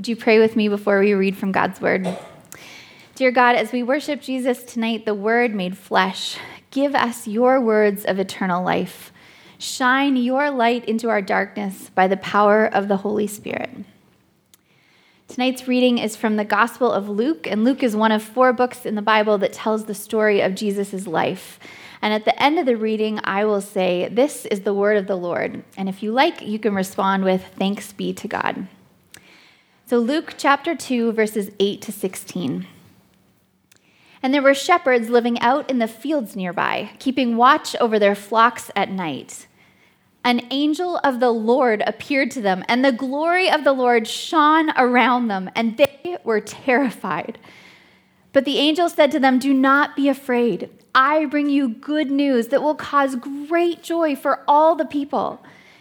Would you pray with me before we read from God's word? Dear God, as we worship Jesus tonight, the word made flesh, give us your words of eternal life. Shine your light into our darkness by the power of the Holy Spirit. Tonight's reading is from the Gospel of Luke, and Luke is one of four books in the Bible that tells the story of Jesus' life. And at the end of the reading, I will say, This is the word of the Lord. And if you like, you can respond with, Thanks be to God. So, Luke chapter 2, verses 8 to 16. And there were shepherds living out in the fields nearby, keeping watch over their flocks at night an angel of the Lord appeared to them, and the glory of the Lord shone around them, and they were terrified. But the angel said to them, Do not be afraid. I bring you good news that will cause great joy for all the people.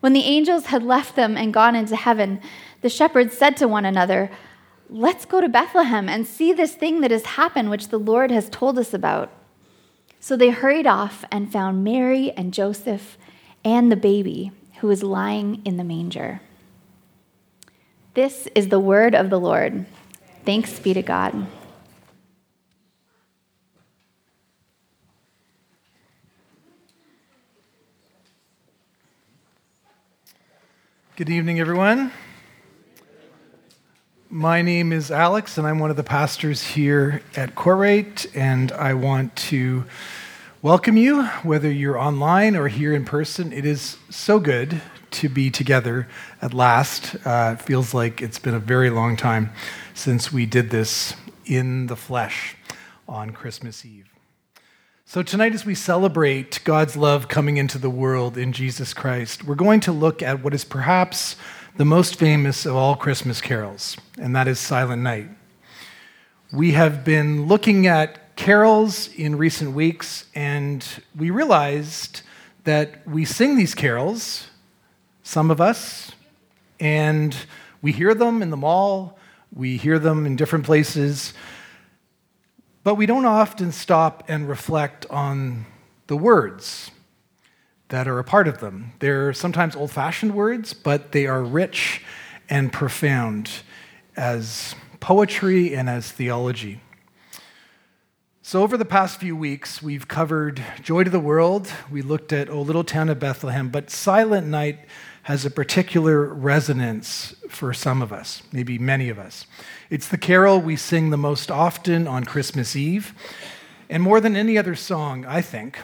When the angels had left them and gone into heaven, the shepherds said to one another, Let's go to Bethlehem and see this thing that has happened, which the Lord has told us about. So they hurried off and found Mary and Joseph and the baby who was lying in the manger. This is the word of the Lord. Thanks be to God. Good evening, everyone. My name is Alex, and I'm one of the pastors here at Corate, and I want to welcome you, whether you're online or here in person. It is so good to be together at last. Uh, it feels like it's been a very long time since we did this in the flesh on Christmas Eve. So, tonight, as we celebrate God's love coming into the world in Jesus Christ, we're going to look at what is perhaps the most famous of all Christmas carols, and that is Silent Night. We have been looking at carols in recent weeks, and we realized that we sing these carols, some of us, and we hear them in the mall, we hear them in different places, but we don't often stop and reflect on the words that are a part of them. They're sometimes old fashioned words, but they are rich and profound as poetry and as theology. So, over the past few weeks, we've covered Joy to the World. We looked at O Little Town of Bethlehem, but Silent Night has a particular resonance for some of us, maybe many of us. It's the carol we sing the most often on Christmas Eve. And more than any other song, I think,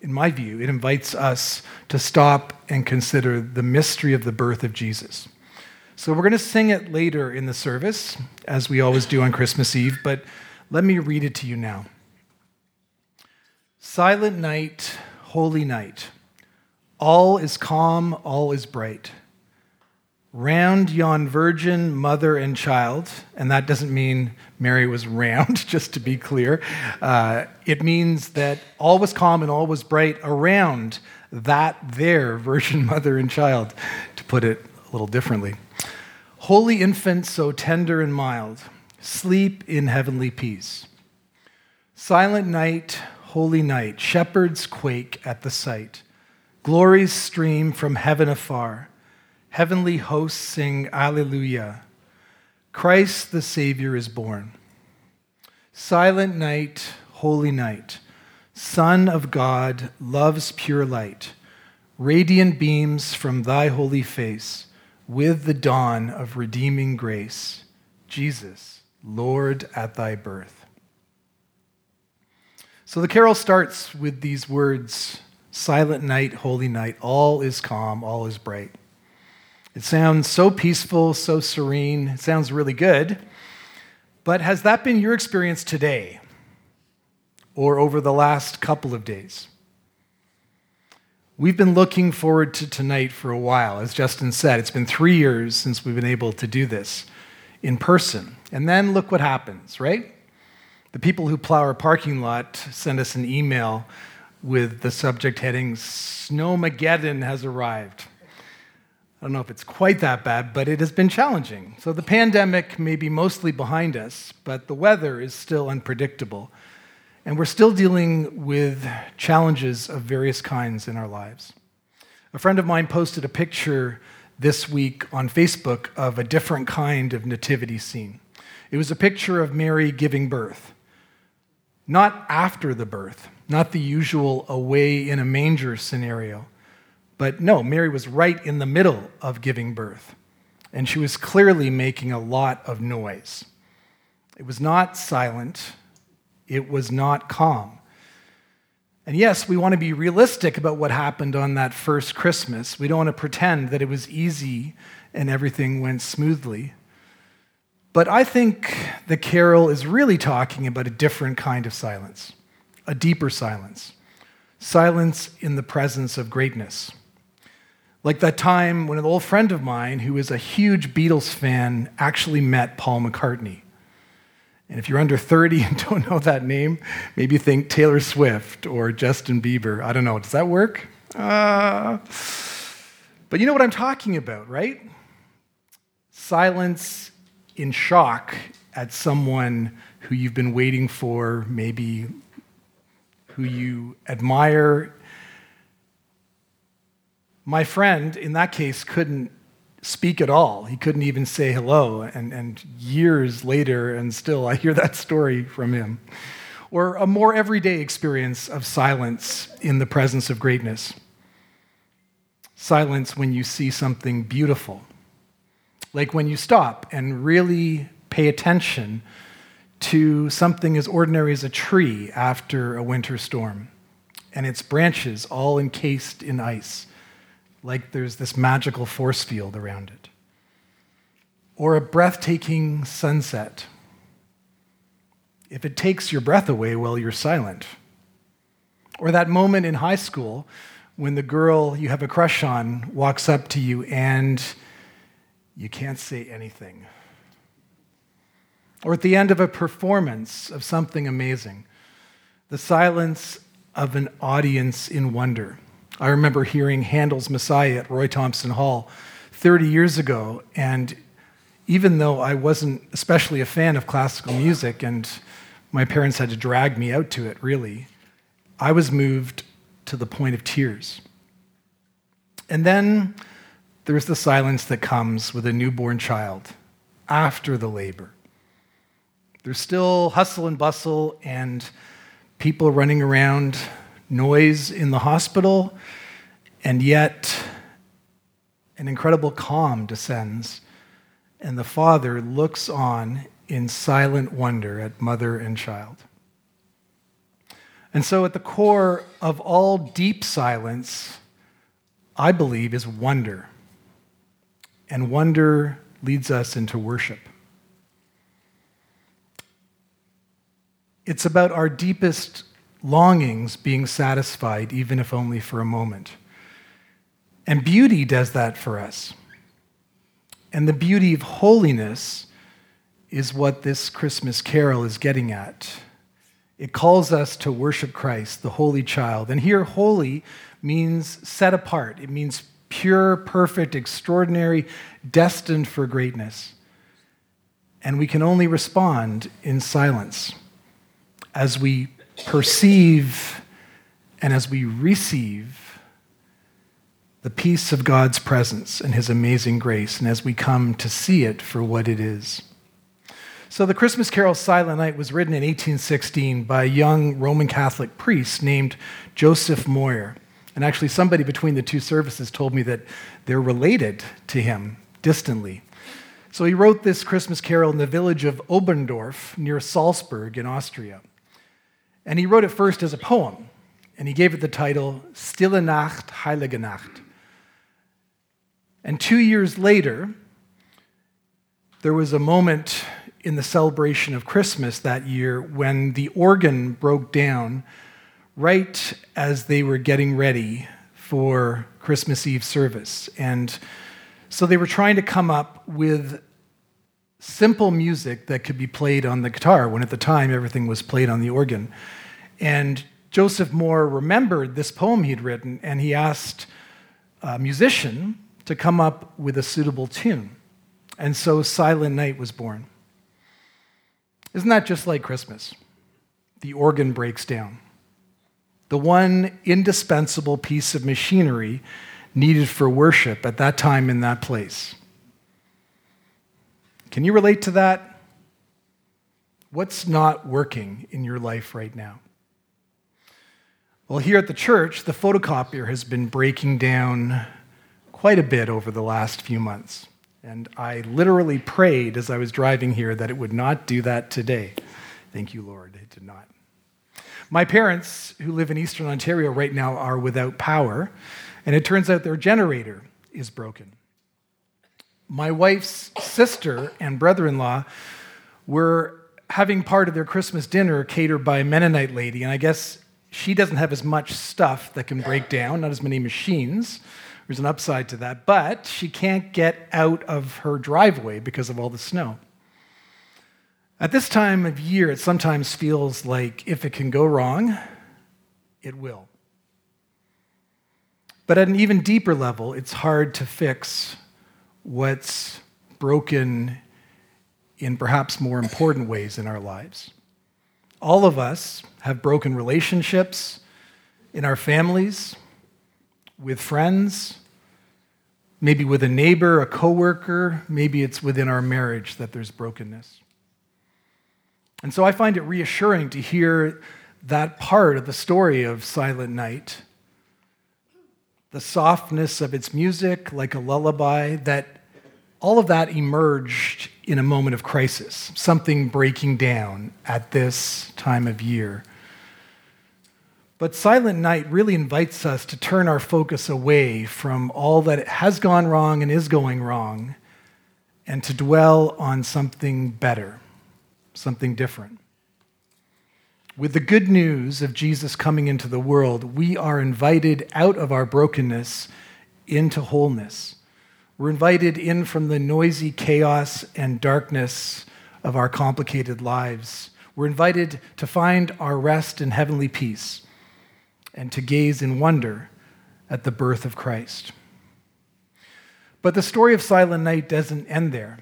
in my view, it invites us to stop and consider the mystery of the birth of Jesus. So, we're going to sing it later in the service, as we always do on Christmas Eve, but let me read it to you now. Silent night, holy night. All is calm, all is bright. Round yon virgin, mother, and child, and that doesn't mean Mary was round, just to be clear. Uh, it means that all was calm and all was bright around that there virgin, mother, and child, to put it a little differently. Holy infant, so tender and mild, sleep in heavenly peace. Silent night, holy night, shepherds quake at the sight. Glories stream from heaven afar. Heavenly hosts sing Alleluia. Christ the Savior is born. Silent night, holy night, Son of God, love's pure light, radiant beams from thy holy face, with the dawn of redeeming grace. Jesus, Lord at thy birth. So the carol starts with these words Silent night, holy night, all is calm, all is bright. It sounds so peaceful, so serene. It sounds really good. But has that been your experience today or over the last couple of days? We've been looking forward to tonight for a while. As Justin said, it's been three years since we've been able to do this in person. And then look what happens, right? The people who plow our parking lot send us an email with the subject heading Snowmageddon has arrived. I don't know if it's quite that bad, but it has been challenging. So the pandemic may be mostly behind us, but the weather is still unpredictable. And we're still dealing with challenges of various kinds in our lives. A friend of mine posted a picture this week on Facebook of a different kind of nativity scene. It was a picture of Mary giving birth, not after the birth, not the usual away in a manger scenario but no, Mary was right in the middle of giving birth, and she was clearly making a lot of noise. It was not silent, it was not calm. And yes, we want to be realistic about what happened on that first Christmas. We don't want to pretend that it was easy and everything went smoothly. But I think the carol is really talking about a different kind of silence, a deeper silence, silence in the presence of greatness. Like that time when an old friend of mine, who is a huge Beatles fan, actually met Paul McCartney. And if you're under 30 and don't know that name, maybe think Taylor Swift or Justin Bieber. I don't know. Does that work? Uh, but you know what I'm talking about, right? Silence in shock at someone who you've been waiting for, maybe who you admire my friend, in that case, couldn't speak at all. He couldn't even say hello. And, and years later, and still, I hear that story from him. Or a more everyday experience of silence in the presence of greatness. Silence when you see something beautiful. Like when you stop and really pay attention to something as ordinary as a tree after a winter storm, and its branches all encased in ice like there's this magical force field around it. Or a breathtaking sunset. If it takes your breath away while you're silent. Or that moment in high school when the girl you have a crush on walks up to you and you can't say anything. Or at the end of a performance of something amazing, the silence of an audience in wonder I remember hearing Handel's Messiah at Roy Thomson Hall 30 years ago, and even though I wasn't especially a fan of classical music and my parents had to drag me out to it, really, I was moved to the point of tears. And then there's the silence that comes with a newborn child after the labor. There's still hustle and bustle and people running around noise in the hospital, and yet an incredible calm descends, and the father looks on in silent wonder at mother and child. And so, at the core of all deep silence, I believe, is wonder. And wonder leads us into worship. It's about our deepest longings being satisfied, even if only for a moment. And beauty does that for us. And the beauty of holiness is what this Christmas carol is getting at. It calls us to worship Christ, the Holy Child. And here, holy means set apart, it means pure, perfect, extraordinary, destined for greatness. And we can only respond in silence as we perceive and as we receive the peace of God's presence and his amazing grace, and as we come to see it for what it is. So, the Christmas carol Silent Night was written in 1816 by a young Roman Catholic priest named Joseph Mohr. And actually, somebody between the two services told me that they're related to him distantly. So, he wrote this Christmas carol in the village of Oberndorf near Salzburg in Austria. And he wrote it first as a poem, and he gave it the title Stille Nacht, Heilige Nacht. And two years later, there was a moment in the celebration of Christmas that year when the organ broke down right as they were getting ready for Christmas Eve service. And so they were trying to come up with simple music that could be played on the guitar, when at the time everything was played on the organ. And Joseph Mohr remembered this poem he'd written, and he asked a musician to come up with a suitable tune. And so Silent Night was born. Isn't that just like Christmas? The organ breaks down. The one indispensable piece of machinery needed for worship at that time in that place. Can you relate to that? What's not working in your life right now? Well, here at the church, the photocopier has been breaking down quite a bit over the last few months. And I literally prayed as I was driving here that it would not do that today. Thank you, Lord. It did not. My parents, who live in eastern Ontario right now, are without power, and it turns out their generator is broken. My wife's sister and brother in law were having part of their Christmas dinner catered by a Mennonite lady, and I guess she doesn't have as much stuff that can break down, not as many machines. There's an upside to that, but she can't get out of her driveway because of all the snow. At this time of year, it sometimes feels like if it can go wrong, it will. But at an even deeper level, it's hard to fix what's broken in perhaps more important ways in our lives. All of us have broken relationships in our families, with friends, maybe with a neighbor, a coworker, maybe it's within our marriage that there's brokenness. And so I find it reassuring to hear that part of the story of Silent Night. The softness of its music, like a lullaby, that all of that emerged in a moment of crisis, something breaking down at this time of year. But Silent Night really invites us to turn our focus away from all that has gone wrong and is going wrong and to dwell on something better, something different. With the good news of Jesus coming into the world, we are invited out of our brokenness into wholeness. We're invited in from the noisy chaos and darkness of our complicated lives. We're invited to find our rest in heavenly peace and to gaze in wonder at the birth of Christ. But the story of Silent Night doesn't end there.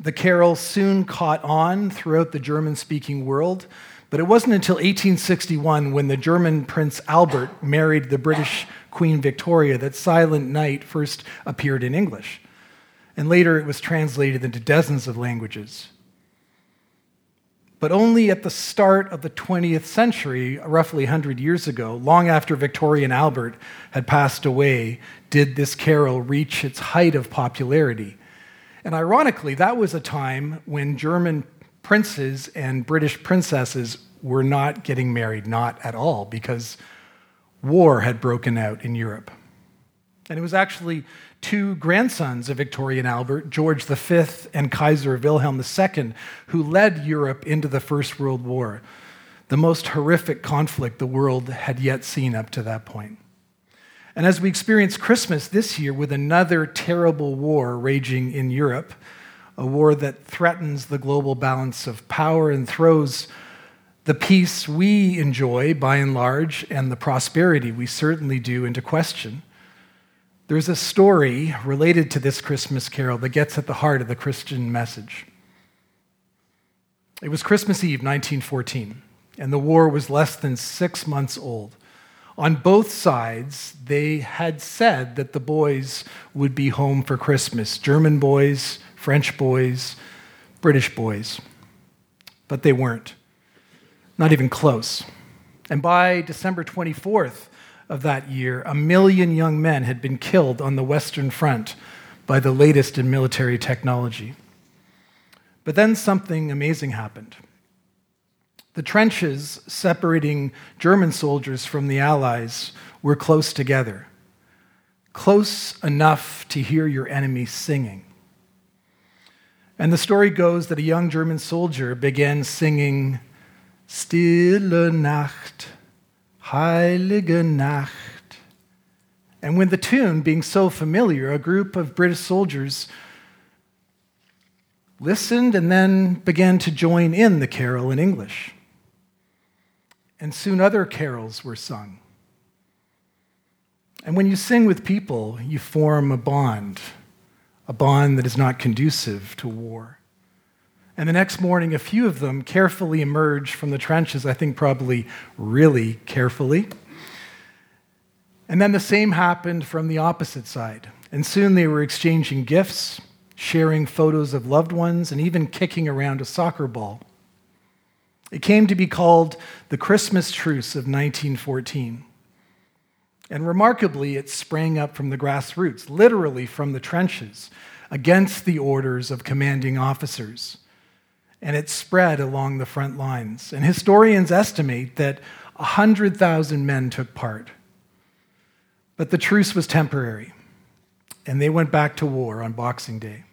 The carol soon caught on throughout the German speaking world, but it wasn't until 1861 when the German Prince Albert married the British Queen Victoria that Silent Night first appeared in English. And later it was translated into dozens of languages. But only at the start of the 20th century, roughly 100 years ago, long after Victoria and Albert had passed away, did this carol reach its height of popularity. And ironically, that was a time when German princes and British princesses were not getting married, not at all, because war had broken out in Europe. And it was actually two grandsons of Victoria and Albert, George V and Kaiser Wilhelm II, who led Europe into the First World War, the most horrific conflict the world had yet seen up to that point. And as we experience Christmas this year with another terrible war raging in Europe, a war that threatens the global balance of power and throws the peace we enjoy by and large and the prosperity we certainly do into question. There's a story related to this Christmas carol that gets at the heart of the Christian message. It was Christmas Eve, 1914, and the war was less than six months old. On both sides, they had said that the boys would be home for Christmas German boys, French boys, British boys. But they weren't. Not even close. And by December 24th of that year, a million young men had been killed on the Western Front by the latest in military technology. But then something amazing happened. The trenches separating German soldiers from the Allies were close together, close enough to hear your enemy singing. And the story goes that a young German soldier began singing Stille Nacht, Heilige Nacht. And when the tune being so familiar, a group of British soldiers listened, and then began to join in the carol in English. And soon other carols were sung. And when you sing with people, you form a bond, a bond that is not conducive to war. And the next morning, a few of them carefully emerged from the trenches, I think probably really carefully. And then the same happened from the opposite side. And soon they were exchanging gifts, sharing photos of loved ones, and even kicking around a soccer ball. It came to be called the Christmas Truce of 1914. And remarkably, it sprang up from the grassroots, literally from the trenches, against the orders of commanding officers. And it spread along the front lines. And historians estimate that 100,000 men took part. But the truce was temporary, and they went back to war on Boxing Day.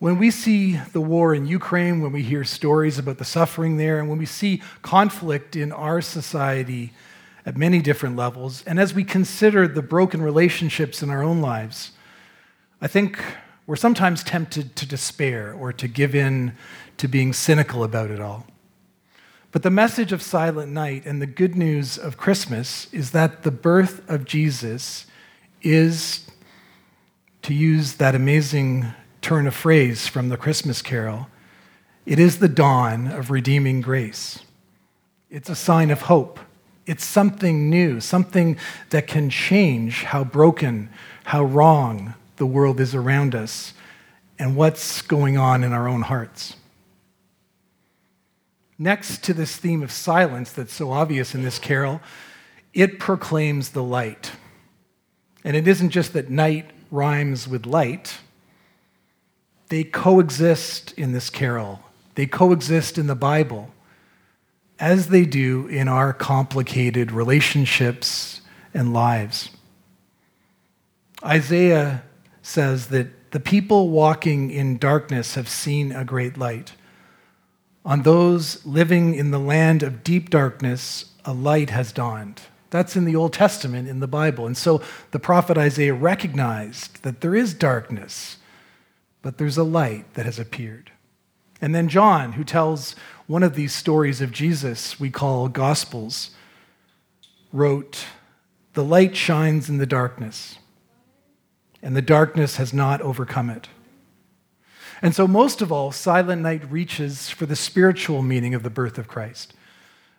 When we see the war in Ukraine, when we hear stories about the suffering there, and when we see conflict in our society at many different levels, and as we consider the broken relationships in our own lives, I think we're sometimes tempted to despair or to give in to being cynical about it all. But the message of Silent Night and the good news of Christmas is that the birth of Jesus is, to use that amazing turn of phrase from the Christmas carol, it is the dawn of redeeming grace. It's a sign of hope. It's something new, something that can change how broken, how wrong the world is around us, and what's going on in our own hearts. Next to this theme of silence that's so obvious in this carol, it proclaims the light. And it isn't just that night rhymes with light, they coexist in this carol, they coexist in the Bible, as they do in our complicated relationships and lives. Isaiah says that the people walking in darkness have seen a great light. On those living in the land of deep darkness, a light has dawned. That's in the Old Testament in the Bible. And so the prophet Isaiah recognized that there is darkness but there's a light that has appeared. And then John, who tells one of these stories of Jesus we call Gospels, wrote, The light shines in the darkness, and the darkness has not overcome it. And so, most of all, Silent Night reaches for the spiritual meaning of the birth of Christ.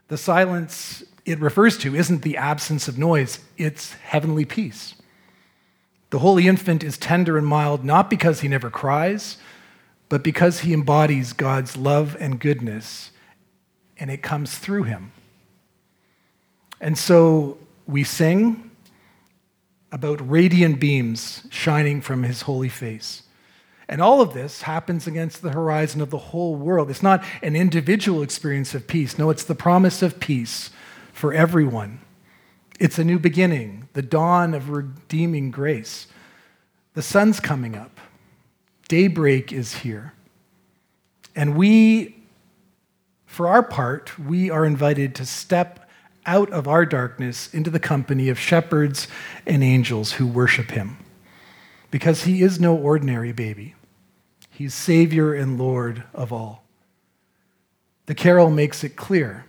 The silence it refers to isn't the absence of noise, it's heavenly peace. The Holy Infant is tender and mild not because he never cries, but because he embodies God's love and goodness, and it comes through him. And so we sing about radiant beams shining from his holy face. And all of this happens against the horizon of the whole world. It's not an individual experience of peace. No, it's the promise of peace for everyone. It's a new beginning, the dawn of redeeming grace. The sun's coming up, daybreak is here. And we, for our part, we are invited to step out of our darkness into the company of shepherds and angels who worship him. Because he is no ordinary baby, he's Savior and Lord of all. The carol makes it clear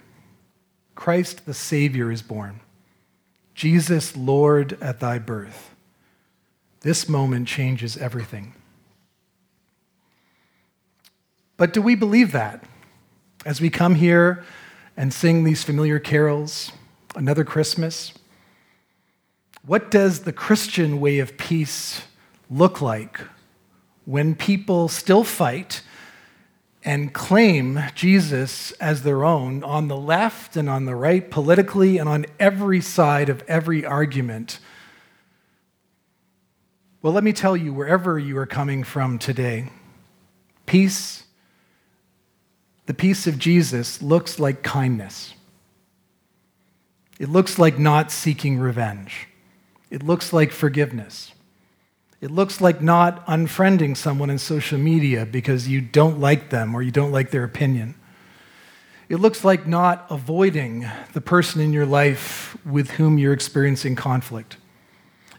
Christ the Savior is born. Jesus, Lord, at thy birth. This moment changes everything. But do we believe that? As we come here and sing these familiar carols, another Christmas, what does the Christian way of peace look like when people still fight and claim Jesus as their own on the left and on the right, politically, and on every side of every argument? Well, let me tell you, wherever you are coming from today, peace, the peace of Jesus, looks like kindness. It looks like not seeking revenge. It looks like forgiveness. It looks like not unfriending someone in social media because you don't like them or you don't like their opinion. It looks like not avoiding the person in your life with whom you're experiencing conflict.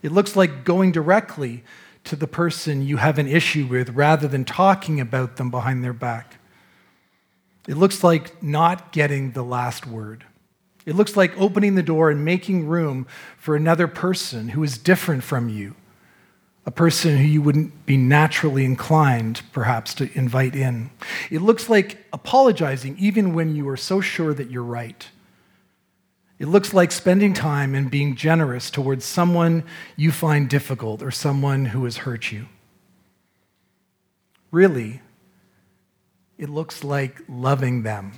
It looks like going directly to the person you have an issue with rather than talking about them behind their back. It looks like not getting the last word. It looks like opening the door and making room for another person who is different from you, a person who you wouldn't be naturally inclined, perhaps, to invite in. It looks like apologizing even when you are so sure that you're right. It looks like spending time and being generous towards someone you find difficult or someone who has hurt you. Really, it looks like loving them,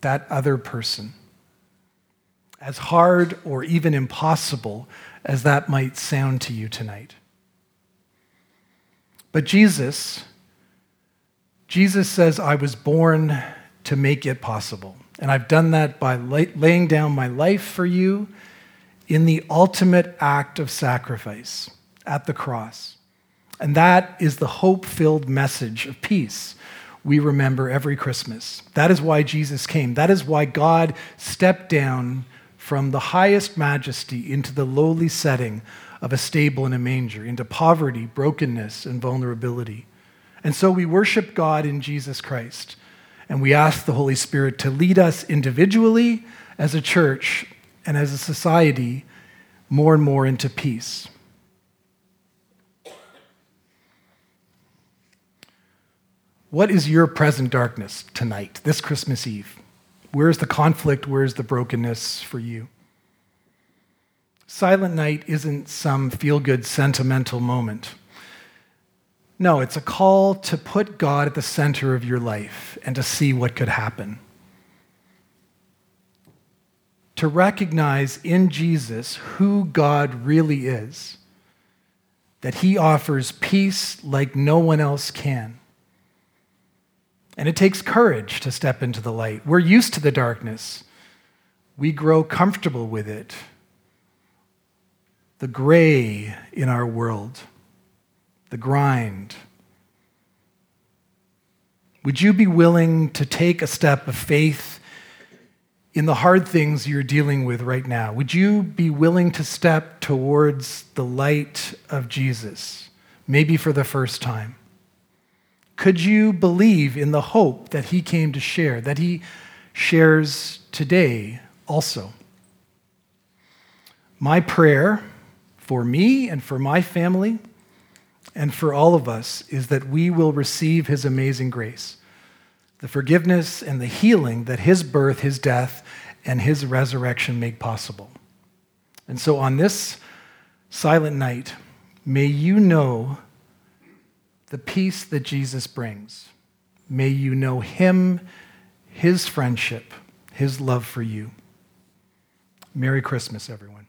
that other person. As hard or even impossible as that might sound to you tonight. But Jesus, Jesus says, I was born to make it possible. And I've done that by laying down my life for you in the ultimate act of sacrifice at the cross. And that is the hope filled message of peace we remember every Christmas. That is why Jesus came. That is why God stepped down from the highest majesty into the lowly setting of a stable and a manger, into poverty, brokenness, and vulnerability. And so we worship God in Jesus Christ. And we ask the Holy Spirit to lead us individually, as a church, and as a society, more and more into peace. What is your present darkness tonight, this Christmas Eve? Where's the conflict? Where's the brokenness for you? Silent Night isn't some feel good sentimental moment. No, it's a call to put God at the center of your life and to see what could happen. To recognize in Jesus who God really is, that he offers peace like no one else can. And it takes courage to step into the light. We're used to the darkness, we grow comfortable with it. The gray in our world the grind. Would you be willing to take a step of faith in the hard things you're dealing with right now? Would you be willing to step towards the light of Jesus, maybe for the first time? Could you believe in the hope that he came to share, that he shares today also? My prayer for me and for my family and for all of us is that we will receive his amazing grace, the forgiveness and the healing that his birth, his death, and his resurrection make possible. And so on this silent night, may you know the peace that Jesus brings. May you know him, his friendship, his love for you. Merry Christmas, everyone.